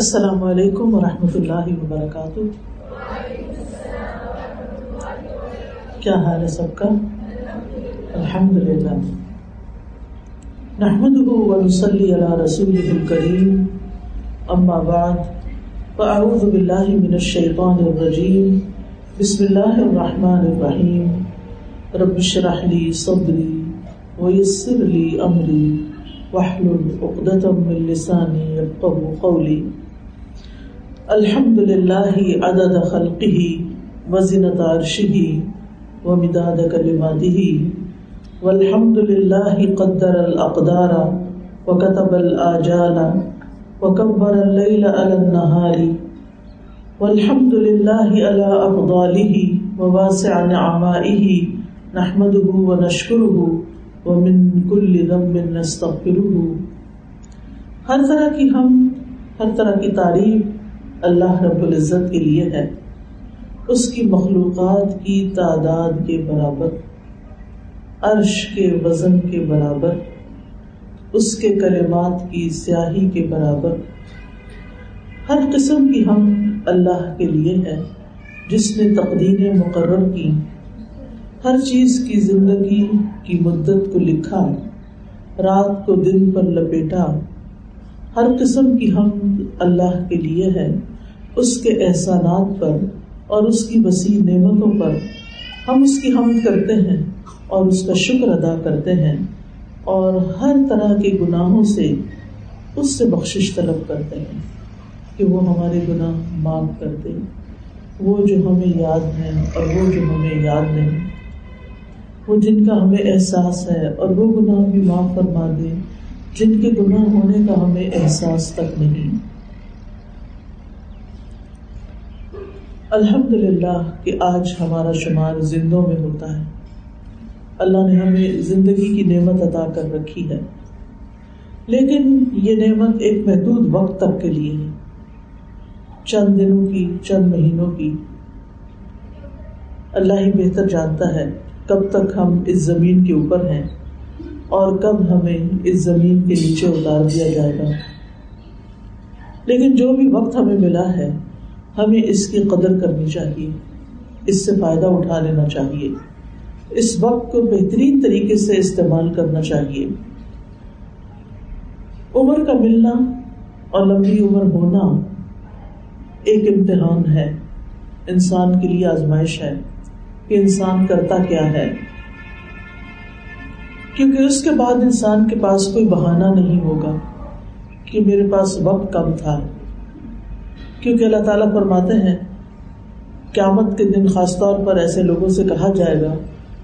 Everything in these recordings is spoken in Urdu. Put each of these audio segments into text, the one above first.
السلام علیکم ورحمۃ اللہ وبرکاتہ۔ کیا حال ہے سب کا؟ الحمد للہ نحمد ونصلي على رسوله الكريم اما بعد، فاعوذ بالله من الشيطان الرجيم بسم الله الرحمن الرحيم رب اشرح لي صدري ويسر لي امري واحلل عقدة من لساني يفقهوا قولي الحمد للہ عدد خلقه وزنة عرشه ومداد كلماته والحمد للہ قدر الاقدار وكتب الآجال وكبر الليل على النهار والحمد للہ على أفضاله وواسع نعمائه نحمده ونشكره ومن كل ذنب نستغفره ہر طرح کی ہم، ہر طرح کی تعریف اللہ رب العزت کے لیے ہے، اس کی مخلوقات کی تعداد کے برابر، عرش کے وزن کے برابر، اس کے کلمات کی سیاہی کے برابر۔ ہر قسم کی ہم اللہ کے لیے ہے جس نے تقدیریں مقرر کی، ہر چیز کی زندگی کی مدت کو لکھا، رات کو دن پر لپیٹا۔ ہر قسم کی ہم اللہ کے لیے ہے اس کے احسانات پر اور اس کی وسیع نعمتوں پر ہم اس کی حمد کرتے ہیں اور اس کا شکر ادا کرتے ہیں اور ہر طرح کے گناہوں سے اس سے بخشش طلب کرتے ہیں کہ وہ ہمارے گناہ معاف کر دے۔ وہ جو ہمیں یاد ہے اور وہ جو ہمیں یاد نہیں۔ وہ جن کا ہمیں احساس ہے اور وہ گناہ بھی معاف فرما دے۔ جن کے گناہ ہونے کا ہمیں احساس تک نہیں۔ الحمد للہ کہ آج ہمارا شمار زندوں میں ہوتا ہے۔ اللہ نے ہمیں زندگی کی نعمت ادا کر رکھی ہے۔ لیکن یہ نعمت ایک محدود وقت تک کے لیے ہے۔ چند دنوں کی، چند مہینوں کی۔ اللہ ہی بہتر جانتا ہے کب تک ہم اس زمین کے اوپر ہیں اور کب ہمیں اس زمین کے نیچے اتار دیا جائے گا۔ لیکن جو بھی وقت ہمیں ملا ہے ہمیں اس کی قدر کرنی چاہیے، اس سے فائدہ اٹھا لینا چاہیے۔ اس وقت کو بہترین طریقے سے استعمال کرنا چاہیے۔ عمر کا ملنا اور لمبی عمر ہونا ایک امتحان ہے۔ انسان کے لیے آزمائش ہے کہ انسان کرتا کیا ہے۔ کیونکہ اس کے بعد انسان کے پاس کوئی بہانہ نہیں ہوگا کہ میرے پاس وقت کم تھا۔ کیونکہ اللہ تعالیٰ فرماتے ہیں، قیامت کے دن خاص طور پر ایسے لوگوں سے کہا جائے گا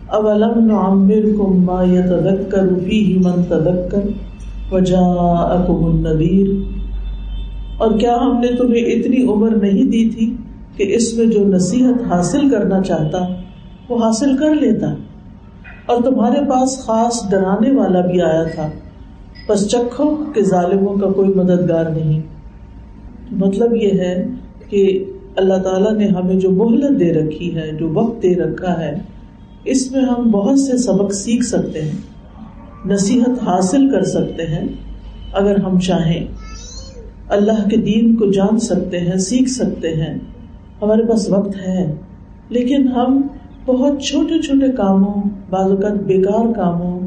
اب علم نعمر کو ما یا تدک کر ہی من تدک کر وجا اور کیا ہم نے تمہیں اتنی عمر نہیں دی تھی کہ اس میں جو نصیحت حاصل کرنا چاہتا، وہ حاصل کر لیتا۔ اور تمہارے پاس خاص ڈرانے والا بھی آیا تھا۔ بس چکھو کہ ظالموں کا کوئی مددگار نہیں۔ مطلب یہ ہے کہ اللہ تعالیٰ نے ہمیں جو مہلت دے رکھی ہے، جو وقت دے رکھا ہے، اس میں ہم بہت سے سبق سیکھ سکتے ہیں، نصیحت حاصل کر سکتے ہیں، اگر ہم چاہیں۔ اللہ کے دین کو جان سکتے ہیں، سیکھ سکتے ہیں۔ ہمارے پاس وقت ہے، لیکن ہم بہت چھوٹے چھوٹے کاموں، بعض اوقات بیکار کاموں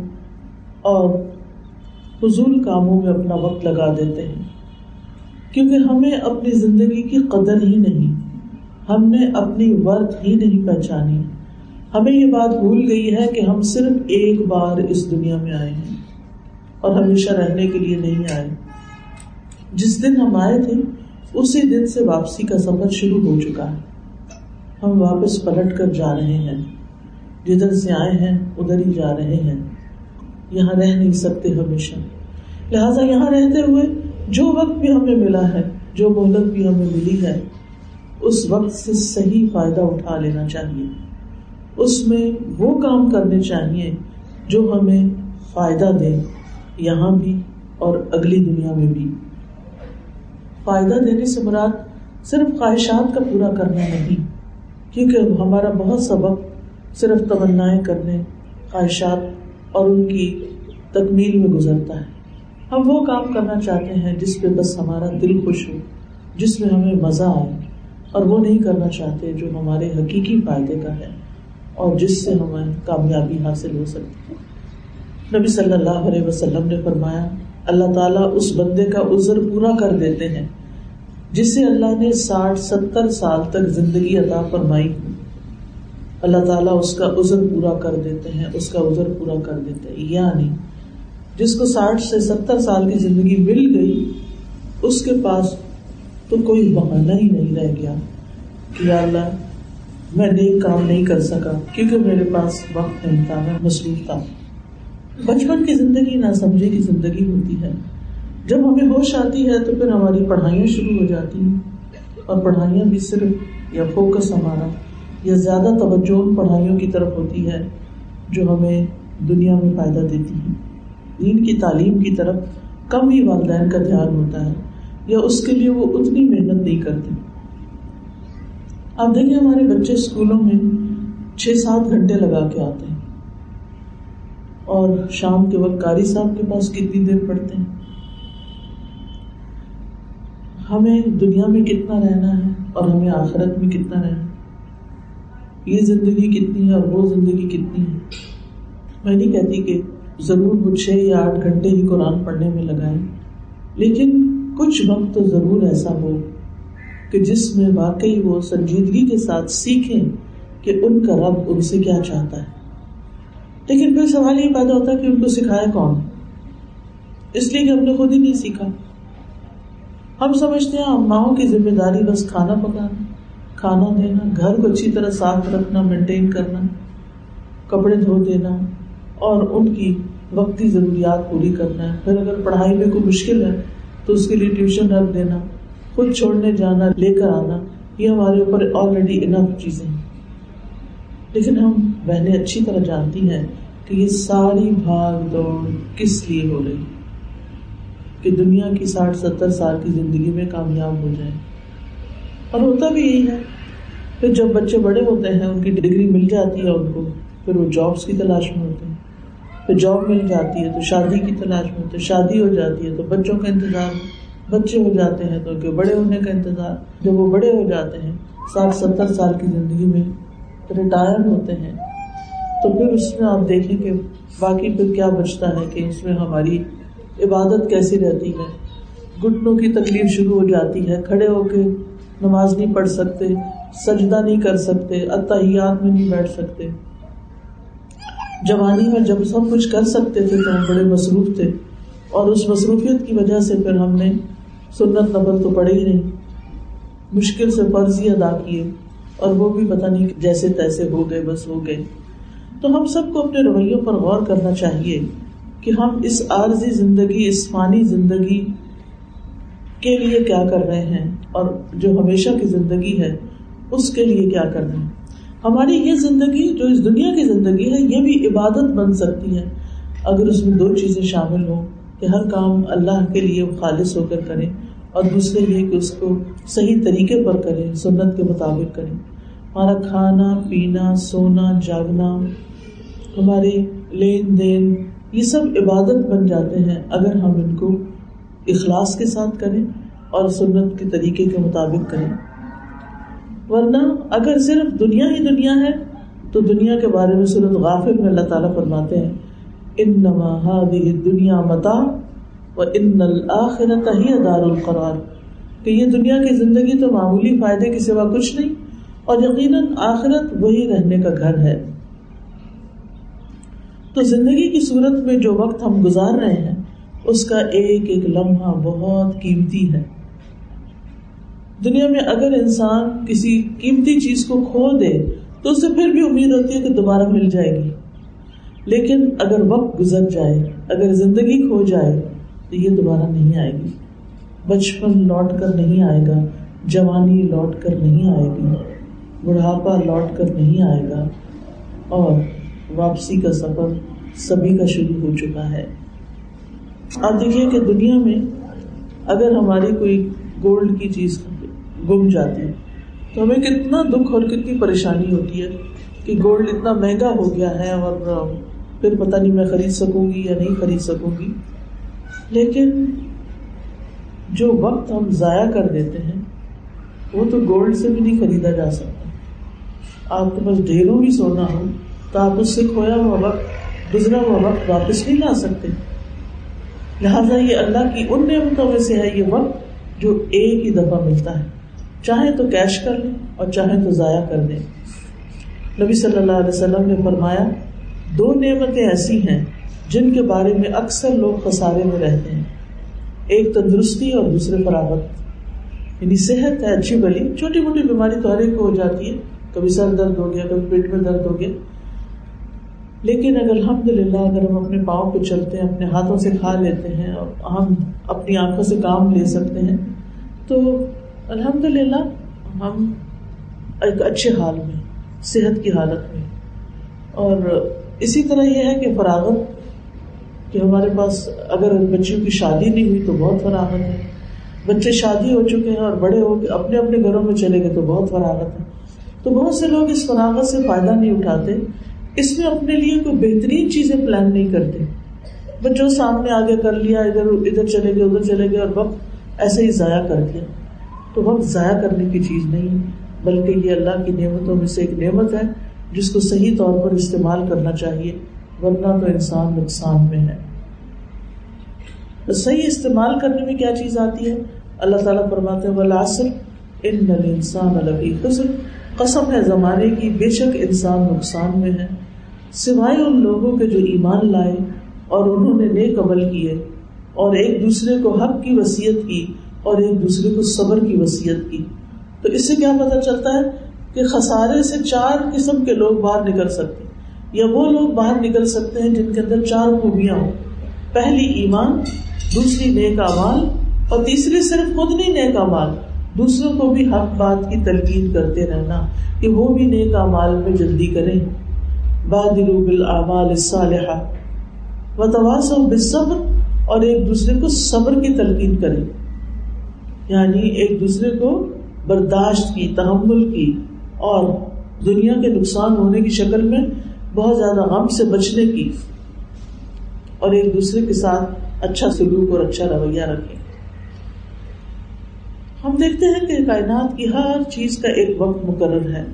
اور فضول کاموں میں اپنا وقت لگا دیتے ہیں۔ کیونکہ ہمیں اپنی زندگی کی قدر ہی نہیں۔ ہم نے اپنی ورت ہی نہیں پہچانی۔ ہمیں یہ بات بھول گئی ہے کہ ہم صرف ایک بار اس دنیا میں آئے ہیں اور ہمیشہ رہنے کے لیے نہیں آئے۔ جس دن ہم آئے تھے، اسی دن سے واپسی کا سفر شروع ہو چکا ہے۔ ہم واپس پلٹ کر جا رہے ہیں۔ جدھر سے آئے ہیں، ادھر ہی جا رہے ہیں۔ یہاں رہ نہیں سکتے ہمیشہ۔ لہذا یہاں رہتے ہوئے جو وقت بھی ہمیں ملا ہے، جو مہلت بھی ہمیں ملی ہے، اس وقت سے صحیح فائدہ اٹھا لینا چاہیے۔ اس میں وہ کام کرنے چاہیے جو ہمیں فائدہ دے یہاں بھی اور اگلی دنیا میں بھی۔ فائدہ دینے سے مراد صرف خواہشات کا پورا کرنا نہیں، کیونکہ ہمارا بہت سبق صرف تمنا کرنے، خواہشات اور ان کی تکمیل میں گزرتا ہے۔ ہم وہ کام کرنا چاہتے ہیں جس پہ بس ہمارا دل خوش ہو، جس میں ہمیں مزہ آئے، اور وہ نہیں کرنا چاہتے جو ہمارے حقیقی فائدے کا ہے، اور جس سے ہمیں کامیابی حاصل ہو سکتی نبی صلی اللہ علیہ وسلم نے فرمایا، اللہ تعالیٰ اس بندے کا عذر پورا کر دیتے ہیں، جسے اللہ نے ساٹھ ستر سال تک زندگی عطا فرمائی۔ اللہ تعالیٰ اس کا عذر پورا کر دیتے ہیں، اس کا عذر پورا کر دیتے ہیں۔ یعنی جس کو ساٹھ سے ستر سال کی زندگی مل گئی، اس کے پاس تو کوئی بہانا ہی نہیں رہ گیا کہ یا اللہ، میں نیک کام نہیں کر سکا کیونکہ میرے پاس وقت نہیں تھا، میں مصروف تھا۔ بچپن کی زندگی نہ سمجھے کی زندگی ہوتی ہے۔ جب ہمیں ہوش آتی ہے تو پھر ہماری پڑھائیاں شروع ہو جاتی ہیں۔ اور پڑھائیاں بھی صرف یا فوکس ہمارا یا زیادہ توجہ پڑھائیوں کی طرف ہوتی ہے جو ہمیں دنیا میں فائدہ دیتی ہے دین کی تعلیم کی طرف کم ہی والدین کا دھیان ہوتا ہے یا اس کے لیے وہ اتنی محنت نہیں کرتے۔ آپ دیکھیں ہمارے بچے اسکولوں میں چھ سات گھنٹے لگا کے آتے ہیں اور شام کے وقت کاری صاحب کے پاس کتنی دیر پڑتے ہیں۔ ہمیں دنیا میں کتنا رہنا ہے اور ہمیں آخرت میں کتنا رہنا ہے۔ یہ زندگی کتنی ہے اور وہ زندگی کتنی ہے۔ میں نہیں کہتی کہ ضرور وہ چھ یا آٹھ گھنٹے ہی قرآن پڑھنے میں لگائیں۔ لیکن کچھ وقت تو ضرور ایسا ہو کہ جس میں واقعی وہ سنجیدگی کے ساتھ سیکھیں کہ ان کا رب ان سے کیا چاہتا ہے۔ لیکن پھر سوال یہ پیدا ہوتا ہے کہ ان کو سکھایا کون؟ اس لیے کہ ہم نے خود ہی نہیں سیکھا۔ ہم سمجھتے ہیں ماؤں کی ذمہ داری بس کھانا پکانا، کھانا دینا، گھر کو اچھی طرح صاف رکھنا مینٹین کرنا، کپڑے دھو دینا اور ان کی وقتی ضروریات پوری کرنا ہے۔ پھر اگر پڑھائی میں کوئی مشکل ہے، تو اس کے لیے ٹیوشن رکھ دینا، خود چھوڑنے جانا، لے کر آنا، یہ ہمارے اوپر آلریڈی انف چیزیں ہیں۔ لیکن ہم بہنیں اچھی طرح جانتی ہیں کہ یہ ساری بھاگ دوڑ کس لیے ہو رہی کہ دنیا کی ساٹھ ستر سال کی زندگی میں کامیاب ہو جائے اور ہوتا بھی یہی ہے۔ پھر جب بچے بڑے ہوتے ہیں، ان کی ڈگری مل جاتی ہے ان کو، پھر وہ جابس کی تلاش میں پھر جاب مل جاتی ہے، تو شادی کی تلاش میں ہوتے شادی ہو جاتی ہے، تو بچوں کا انتظار، بچے ہو جاتے ہیں تو کہ بڑے ہونے کا انتظار؟ جب وہ بڑے ہو جاتے ہیں، ساٹھ ستر سال کی زندگی میں ریٹائر ہوتے ہیں، تو پھر اس میں آپ دیکھیں کہ باقی پھر کیا بچتا ہے کہ اس میں ہماری عبادت کیسی رہتی ہے۔ گٹنوں کی تکلیف شروع ہو جاتی ہے، کھڑے ہو کے نماز نہیں پڑھ سکتے، سجدہ نہیں کر سکتے اتحیات میں نہیں بیٹھ سکتے۔ جوانی میں جب سب کچھ کر سکتے تھے تو ہم بڑے مصروف تھے۔ اور اس مصروفیت کی وجہ سے پھر ہم نے سنت نبل تو پڑے ہی نہیں۔ مشکل سے فرضی ادا کیے اور وہ بھی پتہ نہیں جیسے تیسے ہو گئے، بس ہو گئے۔ تو ہم سب کو اپنے رویوں پر غور کرنا چاہیے کہ ہم اس عارضی زندگی، اس فانی زندگی کے لیے کیا کر رہے ہیں اور جو ہمیشہ کی زندگی ہے، اس کے لیے کیا کر رہے ہیں۔ ہماری یہ زندگی جو اس دنیا کی زندگی ہے، یہ بھی عبادت بن سکتی ہے۔ اگر اس میں دو چیزیں شامل ہوں کہ ہر کام اللہ کے لیے خالص ہو کر کریں اور دوسرے یہ کہ اس کو صحیح طریقے پر کریں سنت کے مطابق کریں ہمارا کھانا، پینا، سونا، جاگنا، ہمارے لین دین، یہ سب عبادت بن جاتے ہیں اگر ہم ان کو اخلاص کے ساتھ کریں اور سنت کے طریقے کے مطابق کریں۔ ورنہ اگر صرف دنیا ہی دنیا ہے، تو دنیا کے بارے میں صرف غافل میں اللہ تعالیٰ فرماتے ہیں ان نما دنیا متا و ان الآخرت ہی دار القرار۔ کہ یہ دنیا کی زندگی تو معمولی فائدے کے سوا کچھ نہیں، اور یقیناً آخرت وہی رہنے کا گھر ہے۔ تو زندگی کی صورت میں جو وقت ہم گزار رہے ہیں، اس کا ایک ایک لمحہ بہت قیمتی ہے۔ دنیا میں اگر انسان کسی قیمتی چیز کو کھو دے تو اسے پھر بھی امید ہوتی ہے کہ دوبارہ مل جائے گی۔ لیکن اگر وقت گزر جائے، اگر زندگی کھو جائے، تو یہ دوبارہ نہیں آئے گی۔ بچپن لوٹ کر نہیں آئے گا، جوانی لوٹ کر نہیں آئے گی، بڑھاپا لوٹ کر نہیں آئے گا۔ اور واپسی کا سفر سبھی کا شروع ہو چکا ہے۔ آپ دیکھیے کہ دنیا میں اگر ہماری کوئی گولڈ کی چیز گم جاتی ہے تو ہمیں کتنا دکھ اور کتنی پریشانی ہوتی ہے کہ گولڈ اتنا مہنگا ہو گیا ہے اور پھر پتہ نہیں میں خرید سکوں گی یا نہیں خرید سکوں گی۔ لیکن جو وقت ہم ضائع کر دیتے ہیں، وہ تو گولڈ سے بھی نہیں خریدا جا سکتا۔ آپ کے پاس ڈھیروں بھی سونا ہو تو آپ اس سے کھویا ہوا وقت، گزرا ہوا وقت واپس نہیں لا سکتے۔ لہٰذا یہ اللہ کی ان نعمتوں میں سے ہے، یہ وقت جو ایک ہی دفعہ ملتا ہے۔ چاہے تو کیش کر لیں اور چاہے تو ضائع کر دیں۔ نبی صلی اللہ علیہ وسلم نے فرمایا، دو نعمتیں ایسی ہیں جن کے بارے میں اکثر لوگ خسارے میں رہتے ہیں۔ ایک تندرستی اور دوسرے فراغت۔ یعنی صحت ہے، اچھی بلی چھوٹی موٹی بیماری تو ہر ایک کو ہو جاتی ہے۔ کبھی سر درد ہو گیا، کبھی پیٹ میں درد ہو گیا۔ لیکن اگر الحمد للہ اگر ہم اپنے پاؤں پہ چلتے ہیں، اپنے ہاتھوں سے کھا لیتے ہیں، اور ہم اپنی آنکھوں سے کام لے سکتے ہیں، تو الحمد للہ ہم ایک اچھے حال میں، صحت کی حالت میں۔ اور اسی طرح یہ ہے کہ فراغت، کہ ہمارے پاس اگر بچیوں کی شادی نہیں ہوئی تو بہت فراغت ہے۔ بچے شادی ہو چکے ہیں اور بڑے ہو کے اپنے اپنے گھروں میں چلے گئے تو بہت فراغت ہے۔ تو بہت سے لوگ اس فراغت سے فائدہ نہیں اٹھاتے۔ اس میں اپنے لیے کوئی بہترین چیزیں پلان نہیں کرتے۔ بچوں سامنے آگے کر لیا، ادھر ادھر چلے گئے، ادھر چلے گئے اور وقت ایسے ہی ضائع کر دیا۔ تو وقت ضائع کرنے کی چیز نہیں بلکہ یہ اللہ کی نعمتوں میں سے ایک نعمت ہے، جس کو صحیح طور پر استعمال کرنا چاہیے، ورنہ تو انسان نقصان میں ہے۔ تو صحیح استعمال کرنے میں کیا چیز آتی ہے؟ اللہ تعالیٰ فرماتے ہیں ان انسان خسر۔ قسم ہے زمانے کی، بے شک انسان نقصان میں ہے۔ سوائے ان لوگوں کے جو ایمان لائے اور انہوں نے نیک عمل کیے، اور ایک دوسرے کو حق کی وسیعت کی اور ایک دوسرے کو صبر کی وسیعت کی۔ تو اس سے کیا پتا چلتا ہے کہ خسارے سے چار قسم کے لوگ باہر نکل سکتے یا وہ لوگ باہر نکل سکتے ہیں جن کے اندر چار خوبیاں ہوں۔ پہلی ایمان، دوسری نیک امال اور تیسری صرف خود نہیں نیک امال دوسروں کو بھی حق بات کی تلقین کرتے رہنا کہ وہ بھی نیک امال میں جلدی کریں۔ بادلو بالآمال الصالحہ۔ وتواصوا بالصبر اور ایک دوسرے کو صبر کی تلقین کریں۔ یعنی ایک دوسرے کو برداشت کی، تحمل کی اور دنیا کے نقصان ہونے کی شکل میں بہت زیادہ غم سے بچنے کی اور ایک دوسرے کے ساتھ اچھا سلوک اور اچھا رویہ رکھیں۔ ہم دیکھتے ہیں کہ کائنات کی ہر چیز کا ایک وقت مقرر ہے۔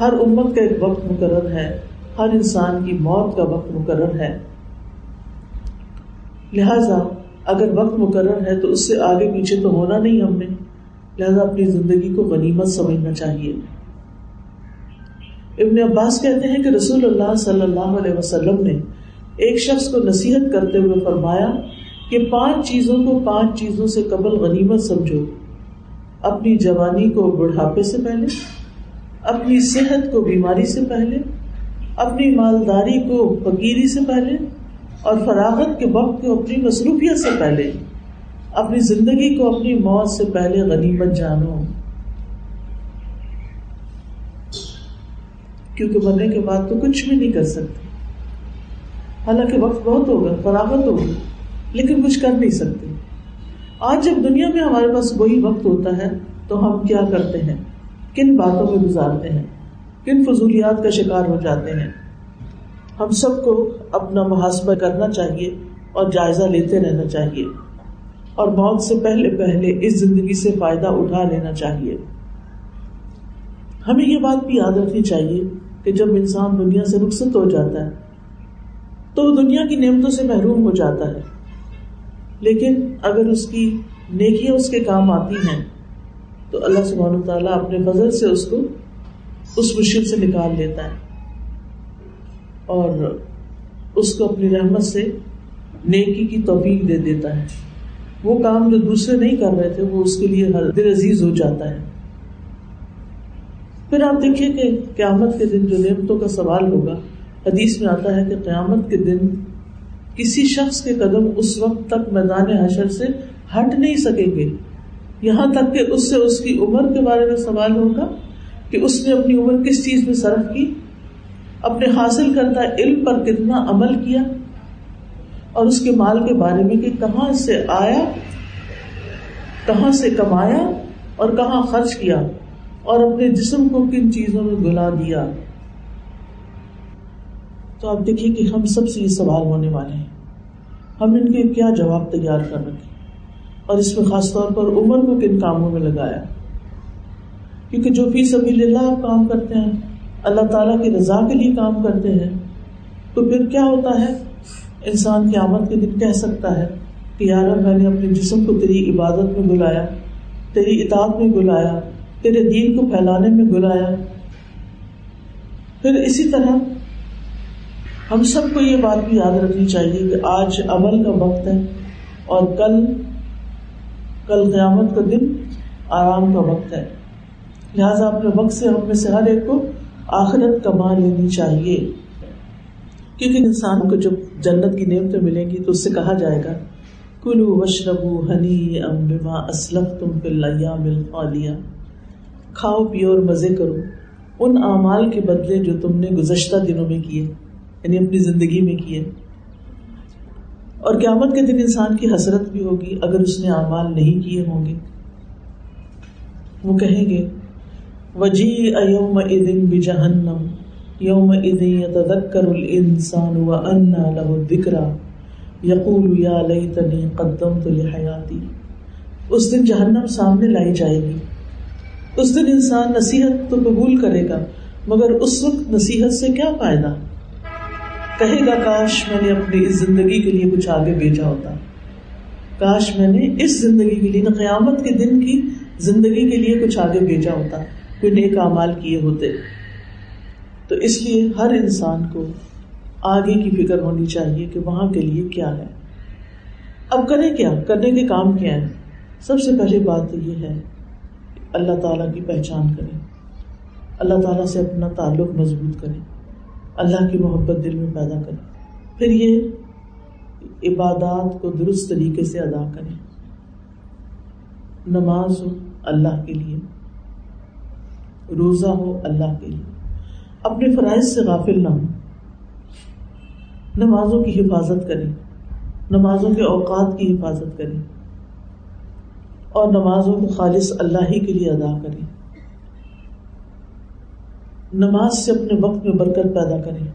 ہر امت کا ایک وقت مقرر ہے۔ ہر انسان کی موت کا وقت مقرر ہے۔ لہذا اگر وقت مقرر ہے تو اس سے آگے پیچھے تو ہونا نہیں ہم نے۔ لہذا اپنی زندگی کو غنیمت سمجھنا چاہیے۔ ابن عباس کہتے ہیں کہ رسول اللہ صلی اللہ علیہ وسلم نے ایک شخص کو نصیحت کرتے ہوئے فرمایا کہ پانچ چیزوں کو پانچ چیزوں سے قبل غنیمت سمجھو۔ اپنی جوانی کو بڑھاپے سے پہلے، اپنی صحت کو بیماری سے پہلے، اپنی مالداری کو فقیری سے پہلے اور فراغت کے وقت کو اپنی مصروفیت سے پہلے، اپنی زندگی کو اپنی موت سے پہلے غنیمت جانو۔ کیونکہ مرنے کے بعد تو کچھ بھی نہیں کر سکتے۔ حالانکہ وقت بہت ہوگا، فراغت ہوگی لیکن کچھ کر نہیں سکتے۔ آج جب دنیا میں ہمارے پاس وہی وقت ہوتا ہے، تو ہم کیا کرتے ہیں؟ کن باتوں میں گزارتے ہیں؟ کن فضولیات کا شکار ہو جاتے ہیں؟ ہم سب کو اپنا محاسبہ کرنا چاہیے اور جائزہ لیتے رہنا چاہیے اور موت سے پہلے پہلے اس زندگی سے فائدہ اٹھا لینا چاہیے۔ ہمیں یہ بات بھی یاد رکھنی چاہیے کہ جب انسان دنیا سے رخصت ہو جاتا ہے، تو وہ دنیا کی نعمتوں سے محروم ہو جاتا ہے۔ لیکن اگر اس کی نیکیاں اس کے کام آتی ہیں، تو اللہ سبحانہ تعالیٰ اپنے فضل سے اس کو اس مشکل سے نکال لیتا ہے۔ اور اس کو اپنی رحمت سے نیکی کی توفیق دے دیتا ہے۔ وہ کام جو دوسرے نہیں کر رہے تھے، وہ اس کے لیے دل عزیز ہو جاتا ہے۔ پھر آپ دیکھیے کہ قیامت کے دن جو نعمتوں کا سوال ہوگا، حدیث میں آتا ہے کہ قیامت کے دن کسی شخص کے قدم اس وقت تک میدان حشر سے ہٹ نہیں سکیں گے۔ یہاں تک کہ اس سے اس کی عمر کے بارے میں سوال ہوگا کہ اس نے اپنی عمر کس چیز میں صرف کی؟ اپنے حاصل کردہ علم پر کتنا عمل کیا اور اس کے مال کے بارے میں کہ کہاں سے آیا، کہاں سے کمایا اور کہاں خرچ کیا اور اپنے جسم کو کن چیزوں میں گلا دیا۔ تو آپ دیکھیے کہ ہم سب سے یہ سوال ہونے والے ہیں۔ ہم ان کے کیا جواب تیار کر رکھے اور اس میں خاص طور پر عمر کو کن کاموں میں لگایا؟ کیونکہ جو فی سبھی اللہ آپ کام کرتے ہیں اللہ تعالیٰ کی رضا کے لیے کام کرتے ہیں، تو پھر کیا ہوتا ہے؟ انسان کی آمد کے دن کہہ سکتا ہے کہ یار میں نے اپنے جسم کو تیری عبادت میں بلایا، تیری اطاعت میں بلایا، تیرے دین کو پھیلانے میں بلایا۔ پھر اسی طرح ہم سب کو یہ بات بھی یاد رکھنی چاہیے کہ آج عمل کا وقت ہے اور کل کل قیامت کا دن آرام کا وقت ہے۔ لہٰذا اپنے وقت سے ہم میں سے ہر ایک کو آخرت کما لینی چاہیے۔ کیونکہ انسان کو جب جنت کی نعمتیں ملیں گی تو اس سے کہا جائے گا کلو وشربو ہنی ام بما اسلف تم پلیا مل خالیا کھاؤ، پیو اور مزے کرو۔ ان اعمال کے بدلے جو تم نے گزشتہ دنوں میں کیے یعنی اپنی زندگی میں کیے۔ اور قیامت کے دن انسان کی حسرت بھی ہوگی اگر اس نے اعمال نہیں کیے ہوں گے۔ وہ کہیں گے وجی ایوم ادن بجہنم یوم ادن یتذکر الانسان وانا له الذکرہ یقول یا لیتنی قدمت لحیاتی۔ اس دن جہنم سامنے لائی جائے گی۔ اس دن انسان نصیحت تو قبول کرے گا، مگر اس وقت نصیحت سے کیا فائدہ؟ کہے گا، کاش میں نے اپنی اس زندگی کے لیے کچھ آگے بھیجا ہوتا۔ کاش میں نے اس زندگی کے لیے قیامت کے دن کی زندگی کے لیے کچھ آگے بھیجا ہوتا۔ کوئی نیک امال کیے ہوتے تو اس لیے ہر انسان کو آگے کی فکر ہونی چاہیے کہ وہاں کے لیے کیا ہے۔ اب کریں کیا؟ کرنے کے کام کیا ہے سب سے پہلی بات یہ ہے، اللہ تعالیٰ کی پہچان کریں۔ اللہ تعالیٰ سے اپنا تعلق مضبوط کریں۔ اللہ کی محبت دل میں پیدا کریں۔ پھر یہ عبادات کو درست طریقے سے ادا کریں۔ نماز ہو اللہ کے لیے روزہ ہو اللہ کے لیے۔ اپنے فرائض سے غافل نہ ہو نمازوں کی حفاظت کریں۔ نمازوں کے اوقات کی حفاظت کریں۔ اور نمازوں کو خالص اللہ ہی کے لیے ادا کریں۔ نماز سے اپنے وقت میں برکت پیدا کریں۔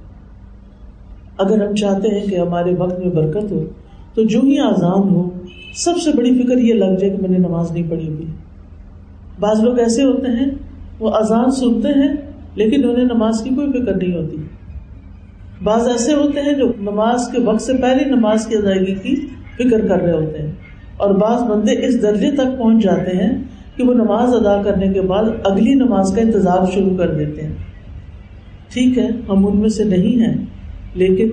اگر ہم چاہتے ہیں کہ ہمارے وقت میں برکت ہو، تو جو ہی آزان ہو، سب سے بڑی فکر یہ لگ جائے کہ میں نے نماز نہیں پڑھی ہوئی۔ بعض لوگ ایسے ہوتے ہیں وہ اذان سنتے ہیں، لیکن انہیں نماز کی کوئی فکر نہیں ہوتی۔ بعض ایسے ہوتے ہیں جو نماز کے وقت سے پہلے نماز کی ادائیگی کی فکر کر رہے ہوتے ہیں۔ اور بعض بندے اس درجے تک پہنچ جاتے ہیں کہ وہ نماز ادا کرنے کے بعد اگلی نماز کا انتظار شروع کر دیتے ہیں۔ ٹھیک ہے، ہم ان میں سے نہیں ہیں، لیکن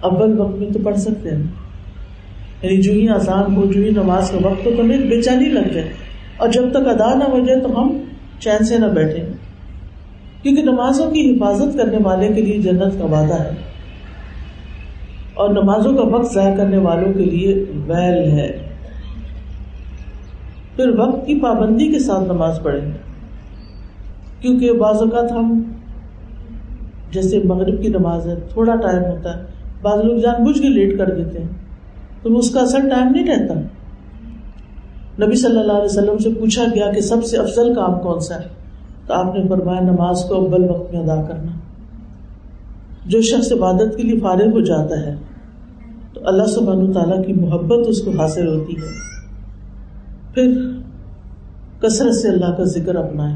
اول وقت میں تو پڑھ سکتے ہیں۔ یعنی جو ہی آسان ہو، جو ہی نماز کا وقت تو ہمیں بے چینی لگ جائے۔ اور جب تک ادا نہ ہو جائے تو ہم چین سے نہ بیٹھے۔ کیونکہ نمازوں کی حفاظت کرنے والے کے لیے جنت کا وعدہ ہے۔ اور نمازوں کا وقت ضائع کرنے والوں کے لیے ویل ہے۔ پھر وقت کی پابندی کے ساتھ نماز پڑھیں۔ کیونکہ بعض اوقات ہم، جیسے مغرب کی نماز ہے، تھوڑا ٹائم ہوتا ہے، بعض لوگ جان بوجھ کے لیٹ کر دیتے ہیں، تو اس کا اصل ٹائم نہیں رہتا۔ نبی صلی اللہ علیہ وسلم سے پوچھا گیا کہ سب سے افضل کام کون سا ہے؟ تو آپ نے فرمایا نماز کو اول وقت میں ادا کرنا۔ جو شخص عبادت کے لیے فارغ ہو جاتا ہے، تو اللہ سبحانہ تعالیٰ کی محبت اس کو حاصل ہوتی ہے۔ پھر کثرت سے اللہ کا ذکر اپنائے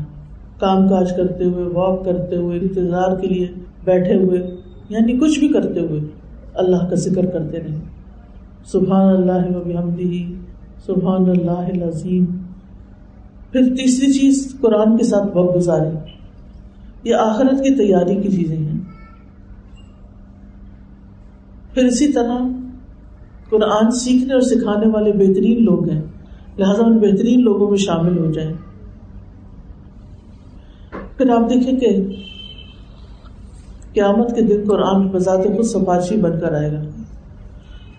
کام کاج کرتے ہوئے، واک کرتے ہوئے، انتظار کے لیے بیٹھے ہوئے یعنی کچھ بھی کرتے ہوئے اللہ کا ذکر کرتے رہے سبحان اللہ و بحمدہ۔ سبحان اللہ العظیم۔ پھر تیسری چیز قرآن کے ساتھ وقت گزاری یہ آخرت کی تیاری کی چیزیں ہیں۔ پھر اسی طرح قرآن سیکھنے اور سکھانے والے بہترین لوگ ہیں۔ لہذا ان بہترین لوگوں میں شامل ہو جائیں۔ پھر آپ دیکھیں کہ قیامت کے دن قرآن بذات خود سفارشی بن کر آئے گا۔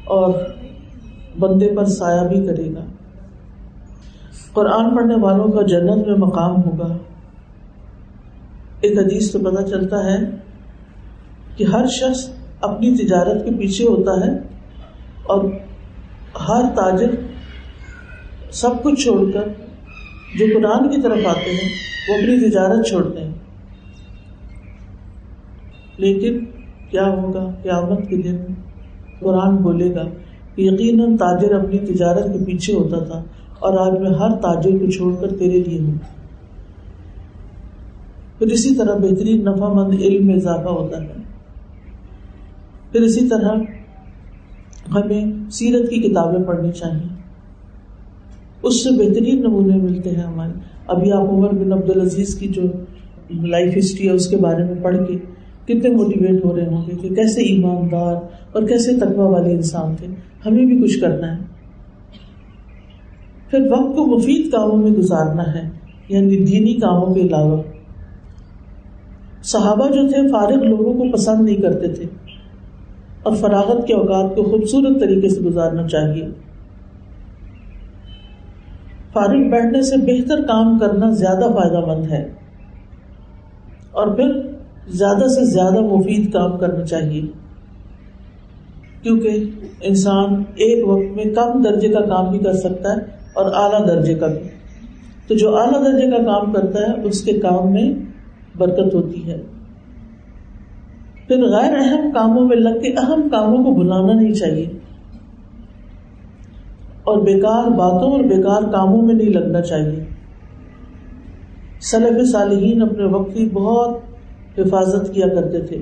اور بندے پر سایہ بھی کرے گا۔ قرآن پڑھنے والوں کا جنت میں مقام ہوگا۔ ایک حدیث تو پتہ چلتا ہے کہ ہر شخص اپنی تجارت کے پیچھے ہوتا ہے اور ہر تاجر سب کچھ چھوڑ کر جو قرآن کی طرف آتے ہیں، وہ اپنی تجارت چھوڑتے ہیں۔ لیکن کیا ہوگا؟ قیامت کے دن قرآن بولے گا۔ یقیناً تاجر اپنی تجارت کے پیچھے ہوتا تھا اور آج میں ہر تاجر کو چھوڑ کر تیرے لیے ہوں۔ پھر اسی طرح بہترین نفع مند علم میں اضافہ ہوتا ہے۔ پھر اسی طرح ہمیں سیرت کی کتابیں پڑھنی چاہیے۔ اس سے بہترین نمونے ملتے ہیں ہمارے۔ ابھی آپ عمر بن عبد العزیز کی جو لائف ہسٹری ہے اس کے بارے میں پڑھ کے کتنے موٹیویٹ ہو رہے ہوں گے کہ کیسے ایماندار اور کیسے تقوا والے انسان تھے؟ ہمیں بھی کچھ کرنا ہے۔ پھر وقت کو مفید کاموں میں گزارنا ہے یعنی دینی کاموں کے علاوہ۔ صحابہ جو تھے، فارغ لوگوں کو پسند نہیں کرتے تھے۔ اور فراغت کے اوقات کو خوبصورت طریقے سے گزارنا چاہیے۔ فارغ بیٹھنے سے بہتر کام کرنا زیادہ فائدہ مند ہے۔ اور پھر زیادہ سے زیادہ مفید کام کرنا چاہیے۔ کیونکہ انسان ایک وقت میں کم درجے کا کام بھی کر سکتا ہے اور اعلیٰ درجے کا بھی۔ تو جو اعلیٰ درجے کا کام کرتا ہے، اس کے کام میں برکت ہوتی ہے۔ پھر غیر اہم کاموں میں لگ کے اہم کاموں کو بلانا نہیں چاہیے۔ اور بیکار باتوں اور بیکار کاموں میں نہیں لگنا چاہیے۔ سلف صالحین اپنے وقت کی بہت حفاظت کیا کرتے تھے۔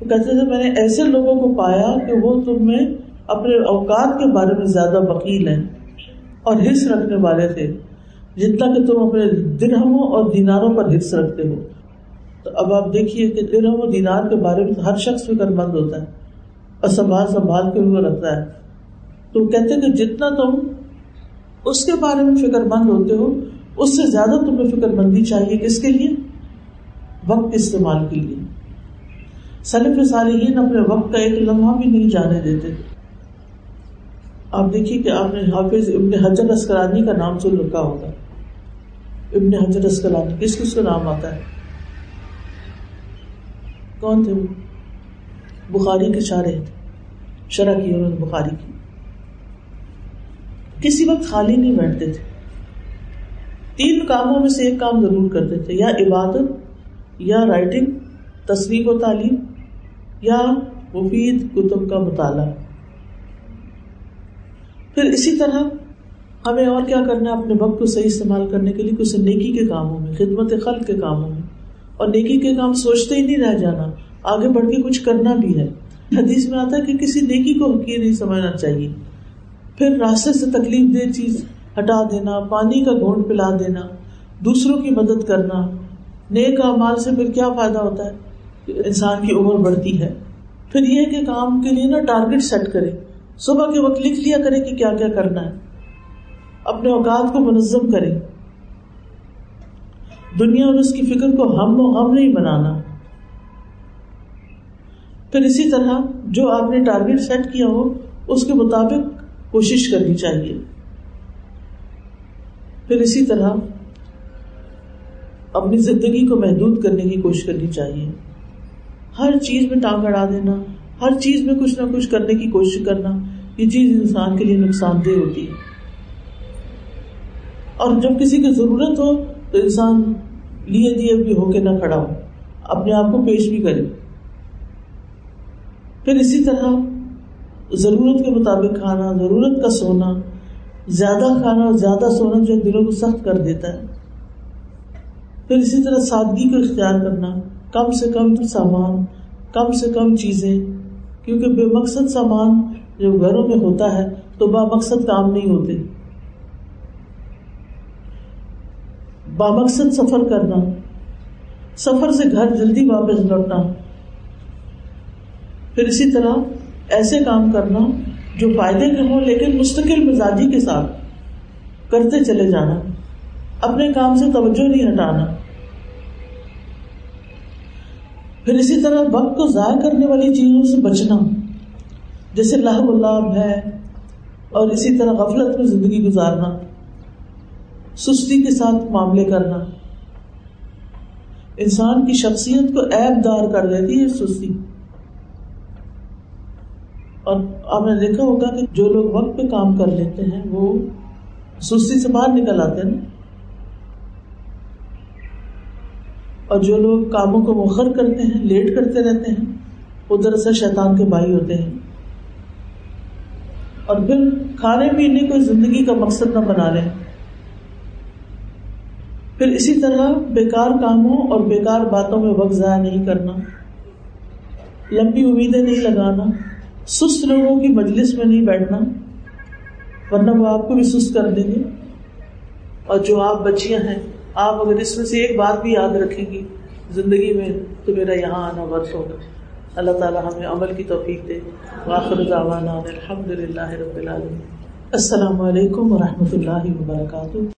وہ کہتے تھے، میں نے ایسے لوگوں کو پایا کہ وہ تم میں اپنے اوقات کے بارے میں زیادہ وکیل ہیں اور حص رکھنے والے تھے، جتنا کہ تم اپنے درہموں اور دیناروں پر حص رکھتے ہو۔ تو اب آپ دیکھیے کہ درہم و دینار کے بارے میں ہر شخص فکر مند ہوتا ہے اور سنبھال سنبھال کے وہ رکھتا ہے۔ تو کہتے کہ جتنا تم اس کے بارے میں فکر مند ہوتے ہو، اس سے زیادہ تمہیں فکر مندی چاہیے کس کے لیے؟ وقت استعمال کے لیے سلف صالحین اپنے وقت کا ایک لمحہ بھی نہیں جانے دیتے۔ آپ دیکھیے کہ آپ نے حافظ ابن حجر اسکلانی کا نام سن رکھا ہوگا ابن حجر اسکلانی کس کس کا نام آتا ہے؟ کون تھے وہ؟ بخاری کے شارے شرح کی انہوں نے بخاری کی۔ کسی وقت خالی نہیں بیٹھتے تھے۔ تین کاموں میں سے ایک کام ضرور کرتے تھے، یا عبادت یا رائٹنگ تصویر و تعلیم، یا مفید کتب کا مطالعہ۔ پھر اسی طرح ہمیں اور کیا کرنا ہے؟ اپنے وقت کو صحیح استعمال کرنے کے لیے کچھ نیکی کے کاموں میں، خدمت خلق کے کاموں میں۔ اور نیکی کے کام سوچتے ہی نہیں رہ جانا، آگے بڑھ کے کچھ کرنا بھی ہے۔ حدیث میں آتا ہے کہ کسی نیکی کو حقیق نہیں سمجھنا چاہیے۔ پھر راستے سے تکلیف دہ چیز ہٹا دینا، پانی کا گھونٹ پلا دینا، دوسروں کی مدد کرنا نیک مال سے پھر کیا فائدہ ہوتا ہے؟ انسان کی عمر بڑھتی ہے۔ پھر یہ کہ کام کے لیے نا ٹارگیٹ سیٹ کرے۔ صبح کے وقت لکھ لیا کرے کہ کیا کیا کرنا ہے۔ اپنے اوقات کو منظم کرے۔ دنیا اور اس کی فکر کو ہم و ہم نہیں بنانا۔ پھر اسی طرح جو آپ نے ٹارگیٹ سیٹ کیا ہو، اس کے مطابق کوشش کرنی چاہیے۔ پھر اسی طرح اپنی زندگی کو محدود کرنے کی کوشش کرنی چاہیے۔ ہر چیز میں ٹانگ اڑا دینا، ہر چیز میں کچھ نہ کچھ کرنے کی کوشش کرنا، یہ چیز انسان کے لیے نقصان دہ ہوتی ہے۔ اور جب کسی کی ضرورت ہو تو انسان لیے دیے بھی ہو کے نہ کھڑا ہو، اپنے آپ کو پیش بھی کرے۔ پھر اسی طرح ضرورت کے مطابق کھانا، ضرورت کا سونا، زیادہ کھانا اور زیادہ سونا جو دلوں کو سخت کر دیتا ہے پھر اسی طرح سادگی کو اختیار کرنا، کم سے کم سامان، کم سے کم چیزیں، کیونکہ بے مقصد سامان جو گھروں میں ہوتا ہے تو با مقصد کام نہیں ہوتے۔ با مقصد سفر کرنا، سفر سے گھر جلدی واپس لوٹنا۔ پھر اسی طرح ایسے کام کرنا جو فائدے کے ہوں لیکن مستقل مزاجی کے ساتھ کرتے چلے جانا، اپنے کام سے توجہ نہیں ہٹانا۔ پھر اسی طرح وقت کو ضائع کرنے والی چیزوں سے بچنا، جیسے لہب اللہ ہے، اور اسی طرح غفلت میں زندگی گزارنا، سستی کے ساتھ معاملے کرنا۔ انسان کی شخصیت کو ایب دار کر دیتی ہے سستی۔ اور آپ نے دیکھا ہوگا کہ جو لوگ وقت پہ کام کر لیتے ہیں، وہ سستی سے باہر نکل آتے ہیں اور جو لوگ کاموں کو مخر کرتے ہیں، لیٹ کرتے رہتے ہیں، وہ دراصل شیطان کے بھائی ہوتے ہیں۔ اور پھر کھانے پینے کو زندگی کا مقصد نہ بنا لیں۔ پھر اسی طرح بیکار کاموں اور بیکار باتوں میں وقت ضائع نہیں کرنا، لمبی امیدیں نہیں لگانا، سست لوگوں کی مجلس میں نہیں بیٹھنا، ورنہ وہ آپ کو بھی سست کر دیں گے۔ اور جو آپ بچیاں ہیں آپ اگر اس میں سے ایک بات بھی یاد رکھیں گی زندگی میں تو میرا یہاں آنا ورث ہوگا۔ اللہ تعالیٰ ہمیں عمل کی توفیق دے۔ واخر الحمد للہ رب العالمین۔ السلام علیکم و رحمۃ اللہ وبرکاتہ۔